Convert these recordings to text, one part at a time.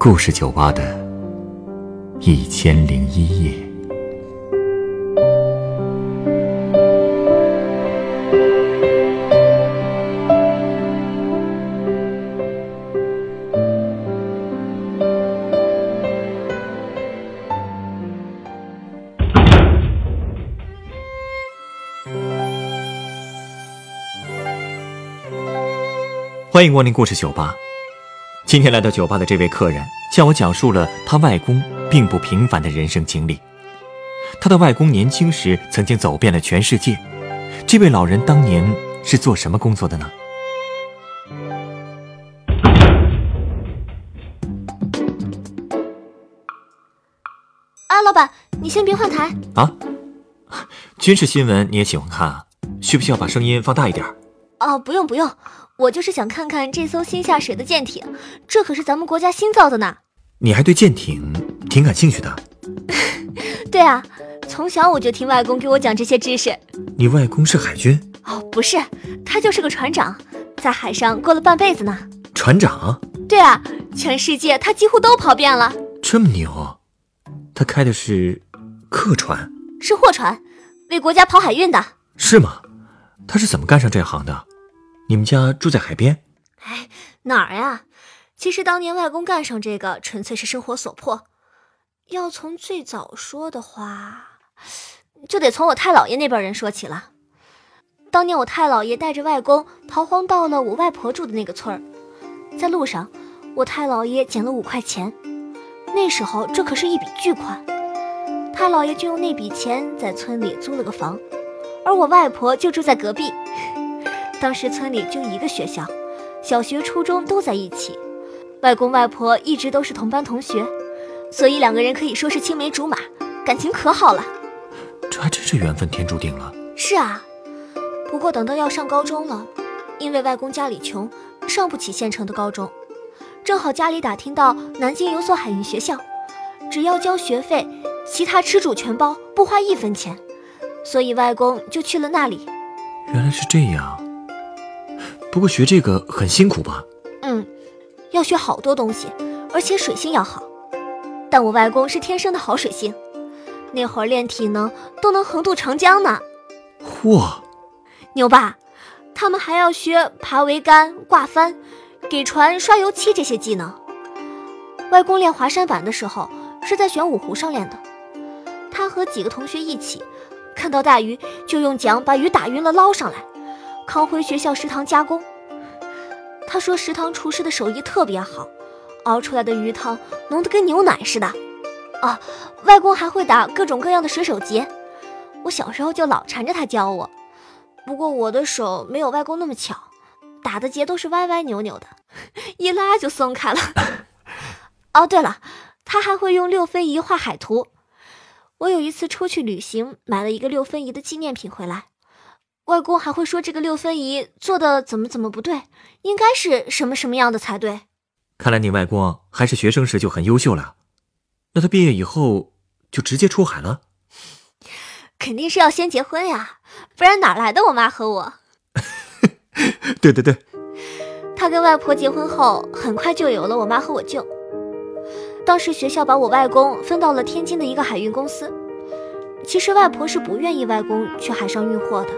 故事酒吧的一千零一夜。欢迎光临故事酒吧。今天来到酒吧的这位客人向我讲述了他外公并不平凡的人生经历。他的外公年轻时曾经走遍了全世界。这位老人当年是做什么工作的呢？啊，老板，你先别换台啊。军事新闻你也喜欢看啊？需不需要把声音放大一点？哦，不用不用。我就是想看看这艘新下水的舰艇，这可是咱们国家新造的呢。你还对舰艇挺感兴趣的？对啊，从小我就听外公给我讲这些知识。你外公是海军？哦，不是，他就是个船长，在海上过了半辈子呢。船长？对啊，全世界他几乎都跑遍了。这么牛？他开的是客船？是货船，为国家跑海运的。是吗？他是怎么干上这行的？你们家住在海边？哎，哪儿呀？其实当年外公干上这个，纯粹是生活所迫。要从最早说的话，就得从我太姥爷那辈人说起了。当年我太姥爷带着外公逃荒到了我外婆住的那个村儿，在路上，我太姥爷捡了五块钱。那时候这可是一笔巨款，太姥爷就用那笔钱在村里租了个房，而我外婆就住在隔壁。当时村里就一个学校，小学、初中都在一起，外公外婆一直都是同班同学，所以两个人可以说是青梅竹马，感情可好了。这还真是缘分天注定了。是啊，不过等到要上高中了，因为外公家里穷，上不起县城的高中，正好家里打听到南京有所海运学校，只要交学费，其他吃住全包，不花一分钱，所以外公就去了那里。原来是这样。不过学这个很辛苦吧？嗯，要学好多东西，而且水性要好。但我外公是天生的好水性，那会儿练体能都能横渡长江呢。嚯，牛爸？他们还要学爬桅杆、挂帆、给船刷油漆这些技能。外公练华山板的时候是在玄武湖上练的，他和几个同学一起，看到大鱼就用桨把鱼打晕了捞上来。扛回学校食堂加工。他说食堂厨师的手艺特别好，熬出来的鱼汤浓得跟牛奶似的。啊，外公还会打各种各样的水手结，我小时候就老缠着他教我。不过我的手没有外公那么巧，打的结都是歪歪扭扭的，一拉就松开了。哦，对了，他还会用六分仪画海图。我有一次出去旅行，买了一个六分仪的纪念品回来。外公还会说这个六分仪做的怎么怎么不对，应该是什么什么样的才对。看来你外公还是学生时就很优秀了，那他毕业以后就直接出海了？肯定是要先结婚呀，不然哪来的我妈和我？对对对，他跟外婆结婚后，很快就有了我妈和我舅。当时学校把我外公分到了天津的一个海运公司。其实外婆是不愿意外公去海上运货的。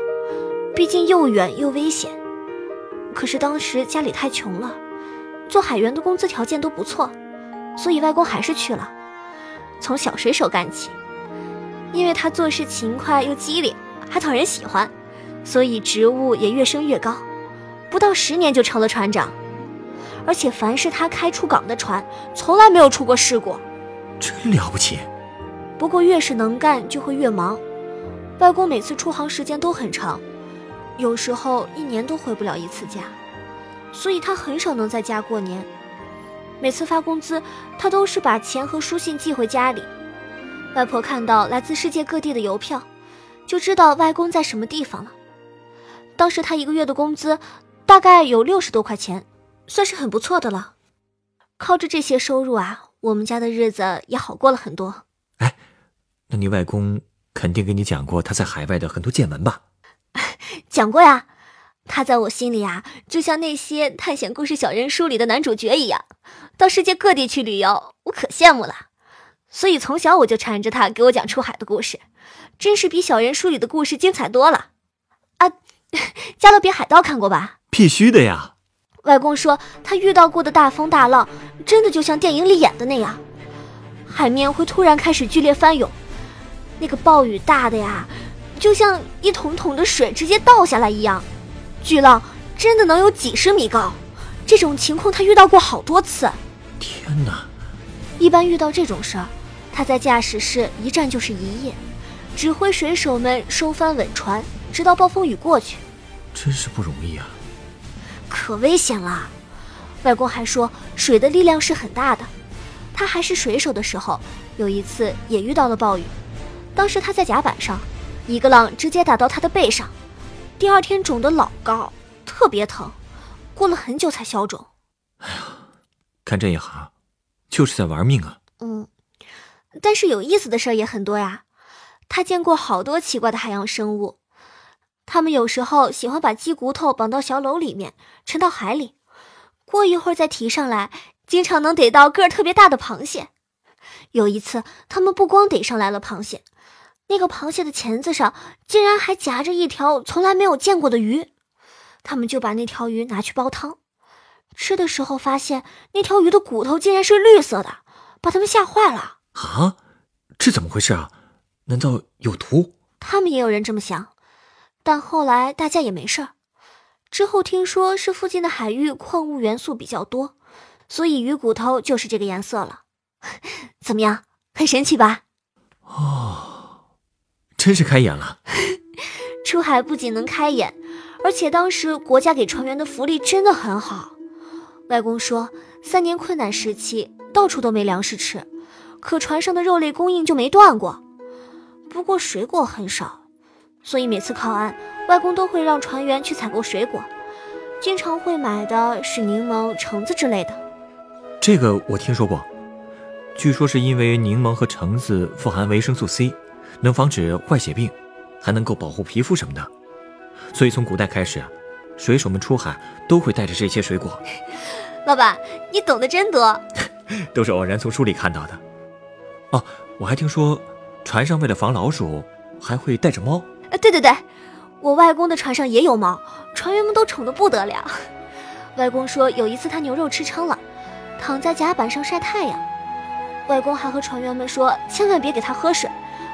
毕竟又远又危险，可是当时家里太穷了，做海员的工资条件都不错，所以外公还是去了，从小水手干起。因为他做事勤快又机灵，还讨人喜欢，所以职务也越升越高，不到十年就成了船长。而且凡是他开出港的船，从来没有出过事故，真了不起。不过越是能干，就会越忙，外公每次出航时间都很长。有时候一年都回不了一次家，所以他很少能在家过年。每次发工资，他都是把钱和书信寄回家里。外婆看到来自世界各地的邮票，就知道外公在什么地方了。当时他一个月的工资大概有六十多块钱，算是很不错的了。靠着这些收入啊，我们家的日子也好过了很多。哎，那你外公肯定给你讲过他在海外的很多见闻吧？讲过呀，他在我心里啊，就像那些探险故事小人书里的男主角一样，到世界各地去旅游，我可羡慕了。所以从小我就缠着他给我讲出海的故事，真是比小人书里的故事精彩多了。啊，《加勒比海盗》看过吧？必须的呀。外公说他遇到过的大风大浪，真的就像电影里演的那样，海面会突然开始剧烈翻涌，那个暴雨大的呀，就像一桶桶的水直接倒下来一样。巨浪真的能有几十米高，这种情况他遇到过好多次。天哪！一般遇到这种事儿，他在驾驶室一站就是一夜，指挥水手们收帆稳船，直到暴风雨过去。真是不容易啊！可危险了。外公还说，水的力量是很大的。他还是水手的时候，有一次也遇到了暴雨，当时他在甲板上，一个浪直接打到他的背上。第二天肿得老高，特别疼，过了很久才消肿。哎呀，干这一行，就是在玩命啊。嗯，但是有意思的事儿也很多呀。他见过好多奇怪的海洋生物，他们有时候喜欢把鸡骨头绑到小篓里面，沉到海里，过一会儿再提上来，经常能逮到个儿特别大的螃蟹。有一次，他们不光逮上来了螃蟹。那个螃蟹的钳子上竟然还夹着一条从来没有见过的鱼，他们就把那条鱼拿去煲汤，吃的时候发现那条鱼的骨头竟然是绿色的，把他们吓坏了。啊，这怎么回事啊？难道有毒？他们也有人这么想，但后来大家也没事儿。之后听说是附近的海域矿物元素比较多，所以鱼骨头就是这个颜色了。怎么样，很神奇吧？哦。真是开眼了！出海不仅能开眼，而且当时国家给船员的福利真的很好。外公说，三年困难时期，到处都没粮食吃，可船上的肉类供应就没断过。不过水果很少，所以每次靠岸，外公都会让船员去采购水果，经常会买的是柠檬、橙子之类的。这个我听说过，据说是因为柠檬和橙子富含维生素 C。能防止坏血病，还能够保护皮肤什么的，所以从古代开始，水手们出海都会带着这些水果。老板，你懂得真多，都是偶然从书里看到的。哦，我还听说，船上为了防老鼠，还会带着猫。啊，对对对，我外公的船上也有猫，船员们都宠得不得了。外公说有一次他牛肉吃撑了，躺在甲板上晒太阳，外公还和船员们说千万别给他喝水。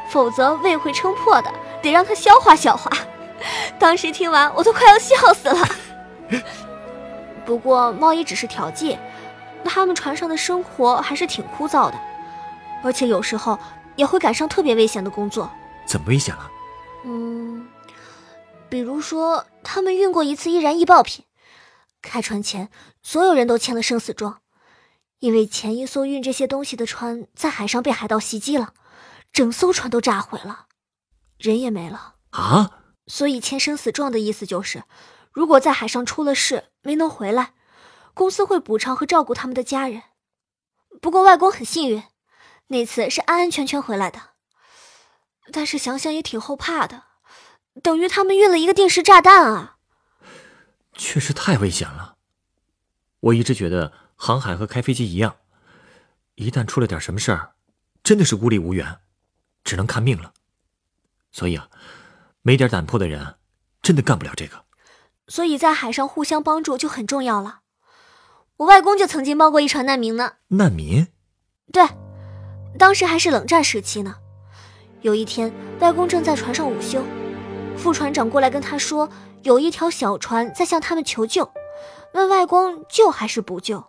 否则胃会撑破的，得让他消化消化。当时听完，我都快要笑死了。不过猫也只是调剂，他们船上的生活还是挺枯燥的，而且有时候也会赶上特别危险的工作。怎么危险了？嗯，比如说他们运过一次易燃易爆品，开船前所有人都签了生死状，因为前一艘运这些东西的船在海上被海盗袭击了。整艘船都炸毁了，人也没了啊！所以签生死状的意思就是，如果在海上出了事没能回来，公司会补偿和照顾他们的家人。不过外公很幸运，那次是安安全全回来的。但是想想也挺后怕的，等于他们运了一个定时炸弹啊！确实太危险了。我一直觉得航海和开飞机一样，一旦出了点什么事儿，真的是孤立无援。只能看命了，所以啊，没点胆魄的人，真的干不了这个。所以在海上互相帮助就很重要了。我外公就曾经帮过一船难民呢。难民？对，当时还是冷战时期呢。有一天，外公正在船上午休，副船长过来跟他说，有一条小船在向他们求救，问外公救还是不救。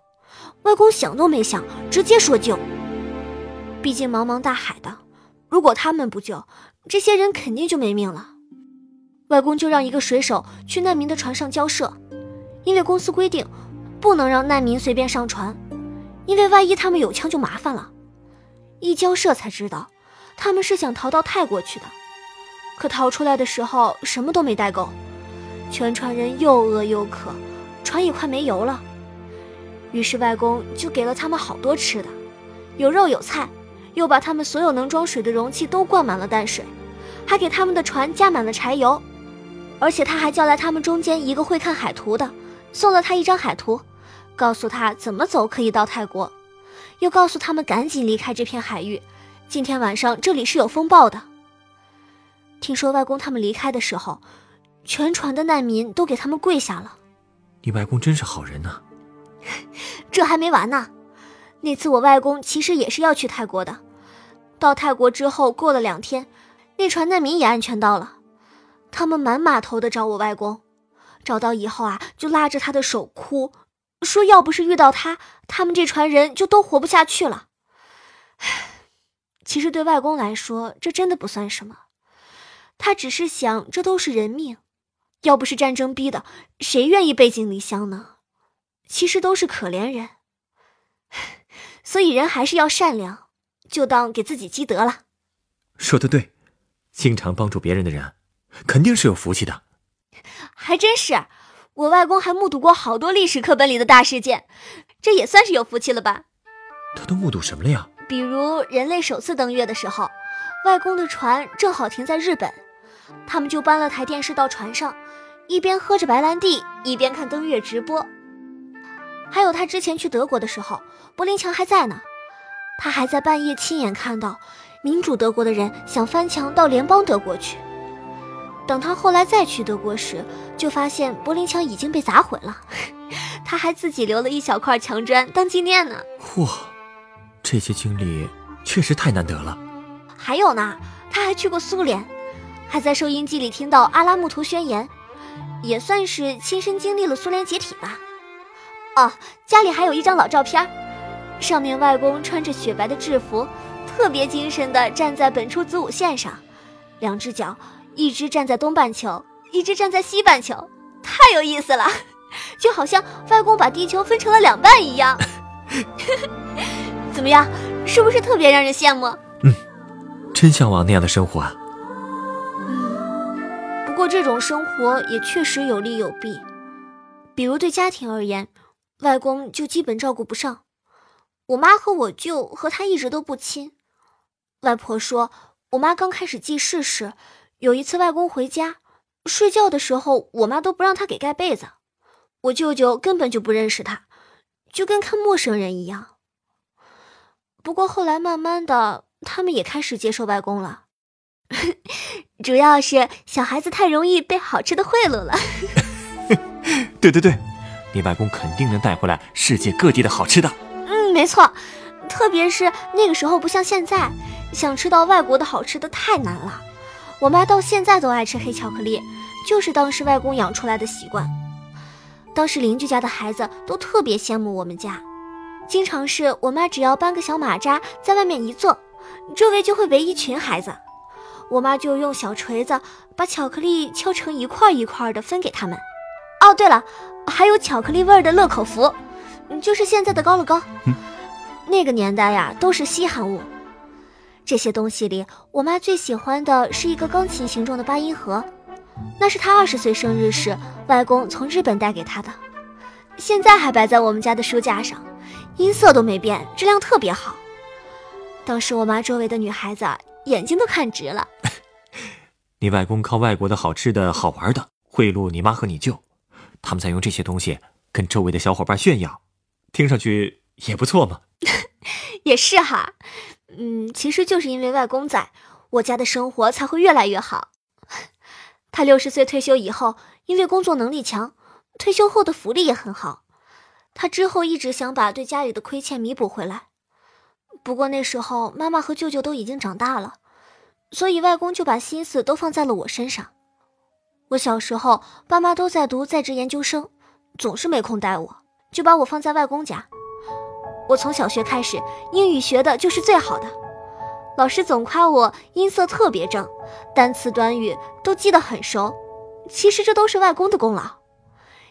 外公想都没想，直接说救。毕竟茫茫大海的。如果他们不救，这些人肯定就没命了。外公就让一个水手去难民的船上交涉，因为公司规定不能让难民随便上船，因为万一他们有枪就麻烦了。一交涉才知道，他们是想逃到泰国去的，可逃出来的时候什么都没带够，全船人又饿又渴，船也快没油了。于是外公就给了他们好多吃的，有肉有菜。又把他们所有能装水的容器都灌满了淡水，还给他们的船加满了柴油。而且他还叫来他们中间一个会看海图的，送了他一张海图，告诉他怎么走可以到泰国，又告诉他们赶紧离开这片海域，今天晚上这里是有风暴的。听说外公他们离开的时候，全船的难民都给他们跪下了。你外公真是好人呐！这还没完呢，那次我外公其实也是要去泰国的，到泰国之后过了两天，那船难民也安全到了。他们满码头的找我外公，找到以后啊，就拉着他的手哭，说要不是遇到他，他们这船人就都活不下去了。其实对外公来说，这真的不算什么，他只是想，这都是人命，要不是战争逼的，谁愿意背井离乡呢？其实都是可怜人，所以人还是要善良，就当给自己积德了。说的对，经常帮助别人的人。肯定是有福气的，还真是。我外公还目睹过好多历史课本里的大事件，这也算是有福气了吧？他都目睹什么了呀？比如人类首次登月的时候，外公的船正好停在日本，他们就搬了台电视到船上，一边喝着白兰地，一边看登月直播。还有他之前去德国的时候，柏林墙还在呢，他还在半夜亲眼看到民主德国的人想翻墙到联邦德国去。等他后来再去德国时，就发现柏林墙已经被砸毁了，他还自己留了一小块墙砖当纪念呢。嚯，这些经历确实太难得了。还有呢，他还去过苏联，还在收音机里听到阿拉木图宣言，也算是亲身经历了苏联解体吧。哦，家里还有一张老照片，上面外公穿着雪白的制服，特别精神地站在本初子午线上，两只脚。一只站在东半球，一只站在西半球，太有意思了，就好像外公把地球分成了两半一样。怎么样，是不是特别让人羡慕？嗯，真向往那样的生活啊。嗯，不过这种生活也确实有利有弊。比如对家庭而言，外公就基本照顾不上。我妈和我舅和他一直都不亲。外婆说，我妈刚开始记事时。有一次，外公回家睡觉的时候，我妈都不让他给盖被子。我舅舅根本就不认识他，就跟看陌生人一样。不过后来慢慢的，他们也开始接受外公了。主要是小孩子太容易被好吃的贿赂了。对对对，你外公肯定能带回来世界各地的好吃的。没错，特别是那个时候不像现在，想吃到外国的好吃的太难了。我妈到现在都爱吃黑巧克力，就是当时外公养出来的习惯。当时邻居家的孩子都特别羡慕我们家，经常是我妈只要搬个小马扎在外面一坐，周围就会围一群孩子。我妈就用小锤子把巧克力敲成一块一块的分给他们。哦，对了，还有巧克力味的乐口福，就是现在的高乐高。那个年代呀，都是稀罕物。这些东西里，我妈最喜欢的是一个钢琴形状的八音盒，那是她二十岁生日时外公从日本带给她的，现在还摆在我们家的书架上，音色都没变，质量特别好。当时我妈周围的女孩子眼睛都看直了。你外公靠外国的好吃的好玩的贿赂你妈和你舅，他们在用这些东西跟周围的小伙伴炫耀，听上去也不错嘛。也是哈。嗯，其实就是因为外公在，我家的生活才会越来越好。他六十岁退休以后，因为工作能力强，退休后的福利也很好。他之后一直想把对家里的亏欠弥补回来，不过那时候妈妈和舅舅都已经长大了，所以外公就把心思都放在了我身上。我小时候，爸妈都在读在职研究生，总是没空带我，就把我放在外公家。我从小学开始，英语学的就是最好的，老师总夸我音色特别正，单词短语都记得很熟。其实这都是外公的功劳，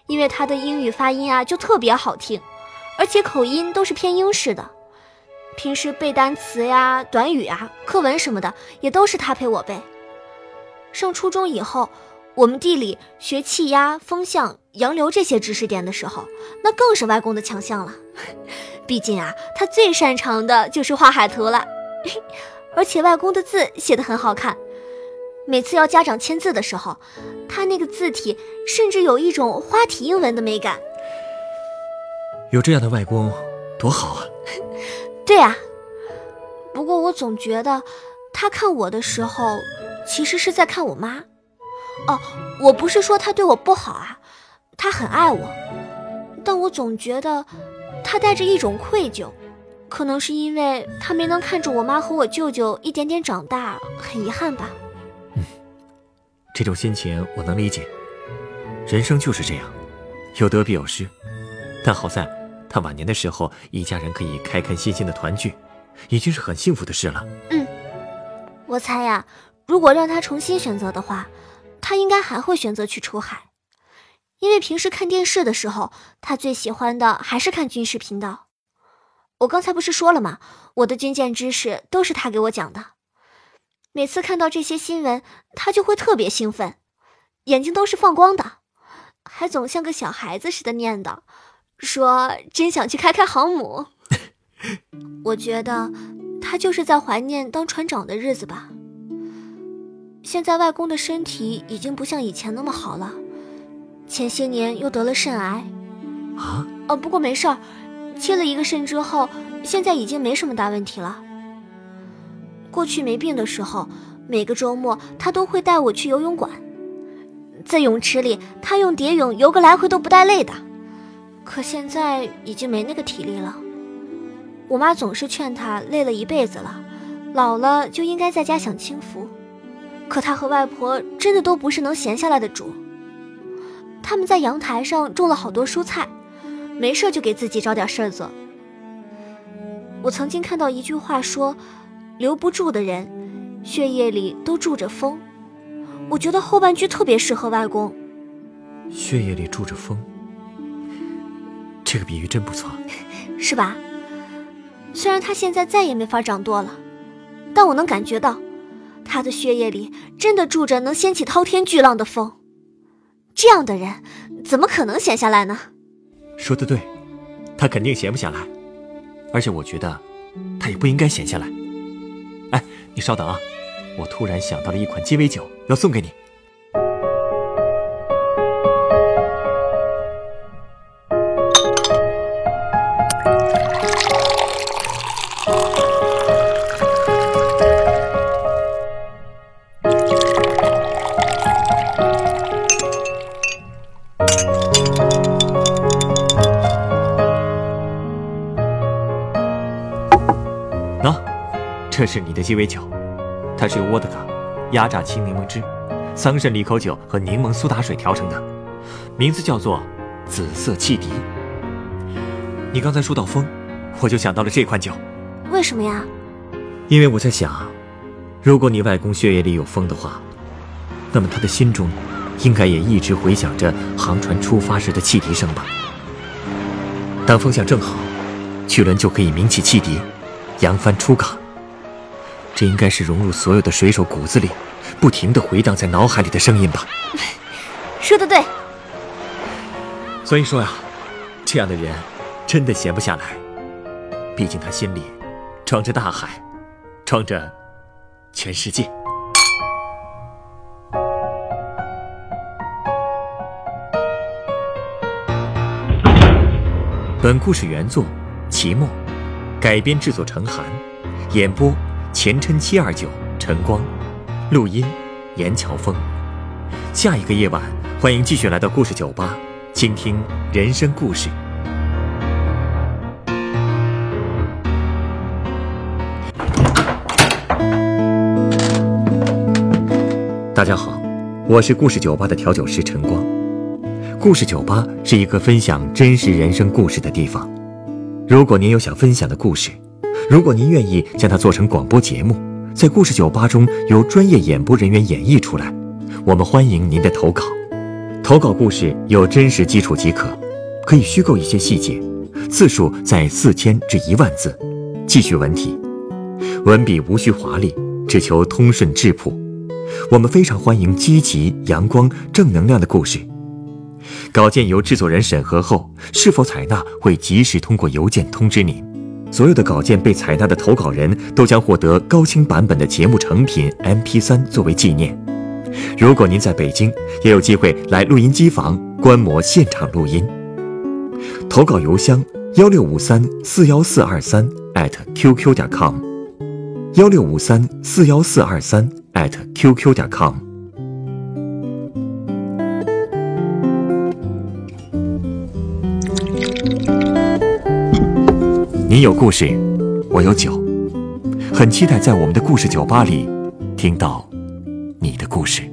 因为他的英语发音啊就特别好听，而且口音都是偏英式的。平时背单词呀、短语啊、课文什么的，也都是他陪我背。上初中以后，我们地理学气压、风向、洋流这些知识点的时候，那更是外公的强项了。毕竟啊，他最擅长的就是画海图了，而且外公的字写得很好看。每次要家长签字的时候，他那个字体甚至有一种花体英文的美感。有这样的外公，多好啊！对啊，不过我总觉得他看我的时候，其实是在看我妈。哦，我不是说他对我不好啊，他很爱我，但我总觉得他带着一种愧疚，可能是因为他没能看着我妈和我舅舅一点点长大，很遗憾吧。嗯，这种心情我能理解。人生就是这样，有得必有失，但好在他晚年的时候，一家人可以开开心心的团聚，已经是很幸福的事了。嗯，我猜呀，如果让他重新选择的话。他应该还会选择去出海，因为平时看电视的时候，他最喜欢的还是看军事频道。我刚才不是说了吗？我的军舰知识都是他给我讲的。每次看到这些新闻，他就会特别兴奋，眼睛都是放光的，还总像个小孩子似的念叨，说真想去开开航母。我觉得他就是在怀念当船长的日子吧。现在外公的身体已经不像以前那么好了，前些年又得了肾癌，啊，哦，不过没事儿，切了一个肾之后，现在已经没什么大问题了。过去没病的时候，每个周末他都会带我去游泳馆，在泳池里，他用蝶泳游个来回都不带累的。可现在已经没那个体力了，我妈总是劝他累了一辈子了，老了就应该在家享清福。可他和外婆真的都不是能闲下来的主。他们在阳台上种了好多蔬菜，没事就给自己找点事儿做。我曾经看到一句话说：“留不住的人，血液里都住着风。”我觉得后半句特别适合外公。血液里住着风，这个比喻真不错，是吧？虽然他现在再也没法掌舵了，但我能感觉到。他的血液里真的住着能掀起滔天巨浪的风，这样的人怎么可能闲下来呢？说的对，他肯定闲不下来，而且我觉得他也不应该闲下来。哎，你稍等啊，我突然想到了一款鸡尾酒，要送给你。这是你的鸡尾酒，它是由沃德嘎、压榨青柠檬汁、桑葚利口酒和柠檬苏打水调成的，名字叫做“紫色汽笛”。你刚才说到风，我就想到了这款酒。为什么呀？因为我在想，如果你外公血液里有风的话，那么他的心中应该也一直回响着航船出发时的汽笛声吧。当风向正好，巨轮就可以鸣起汽笛，扬帆出港。这应该是融入所有的水手骨子里，不停的回荡在脑海里的声音吧。说的对。所以说呀，这样的人真的闲不下来。毕竟他心里装着大海，装着全世界。本故事原作齐墨，改编制作陈寒，演播。前琛七二九晨光，录音严乔峰。下一个夜晚，欢迎继续来到故事酒吧，倾听人生故事。大家好，我是故事酒吧的调酒师晨光。故事酒吧是一个分享真实人生故事的地方。如果您有想分享的故事，如果您愿意将它做成广播节目，在故事酒吧中由专业演播人员演绎出来，我们欢迎您的投稿。投稿故事有真实基础即可，可以虚构一些细节，字数在四千至一万字，记叙文体，文笔无需华丽，只求通顺质朴。我们非常欢迎积极、阳光、正能量的故事。稿件由制作人审核后，是否采纳会及时通过邮件通知您。所有的稿件被采纳的投稿人都将获得高清版本的节目成品 MP3 作为纪念。如果您在北京，也有机会来录音机房观摩现场录音。投稿邮箱：幺六五三四幺四二三 @QQ 点 com，幺六五三四幺四二三 @QQ 点 com。你有故事，我有酒，很期待在我们的故事酒吧里听到你的故事。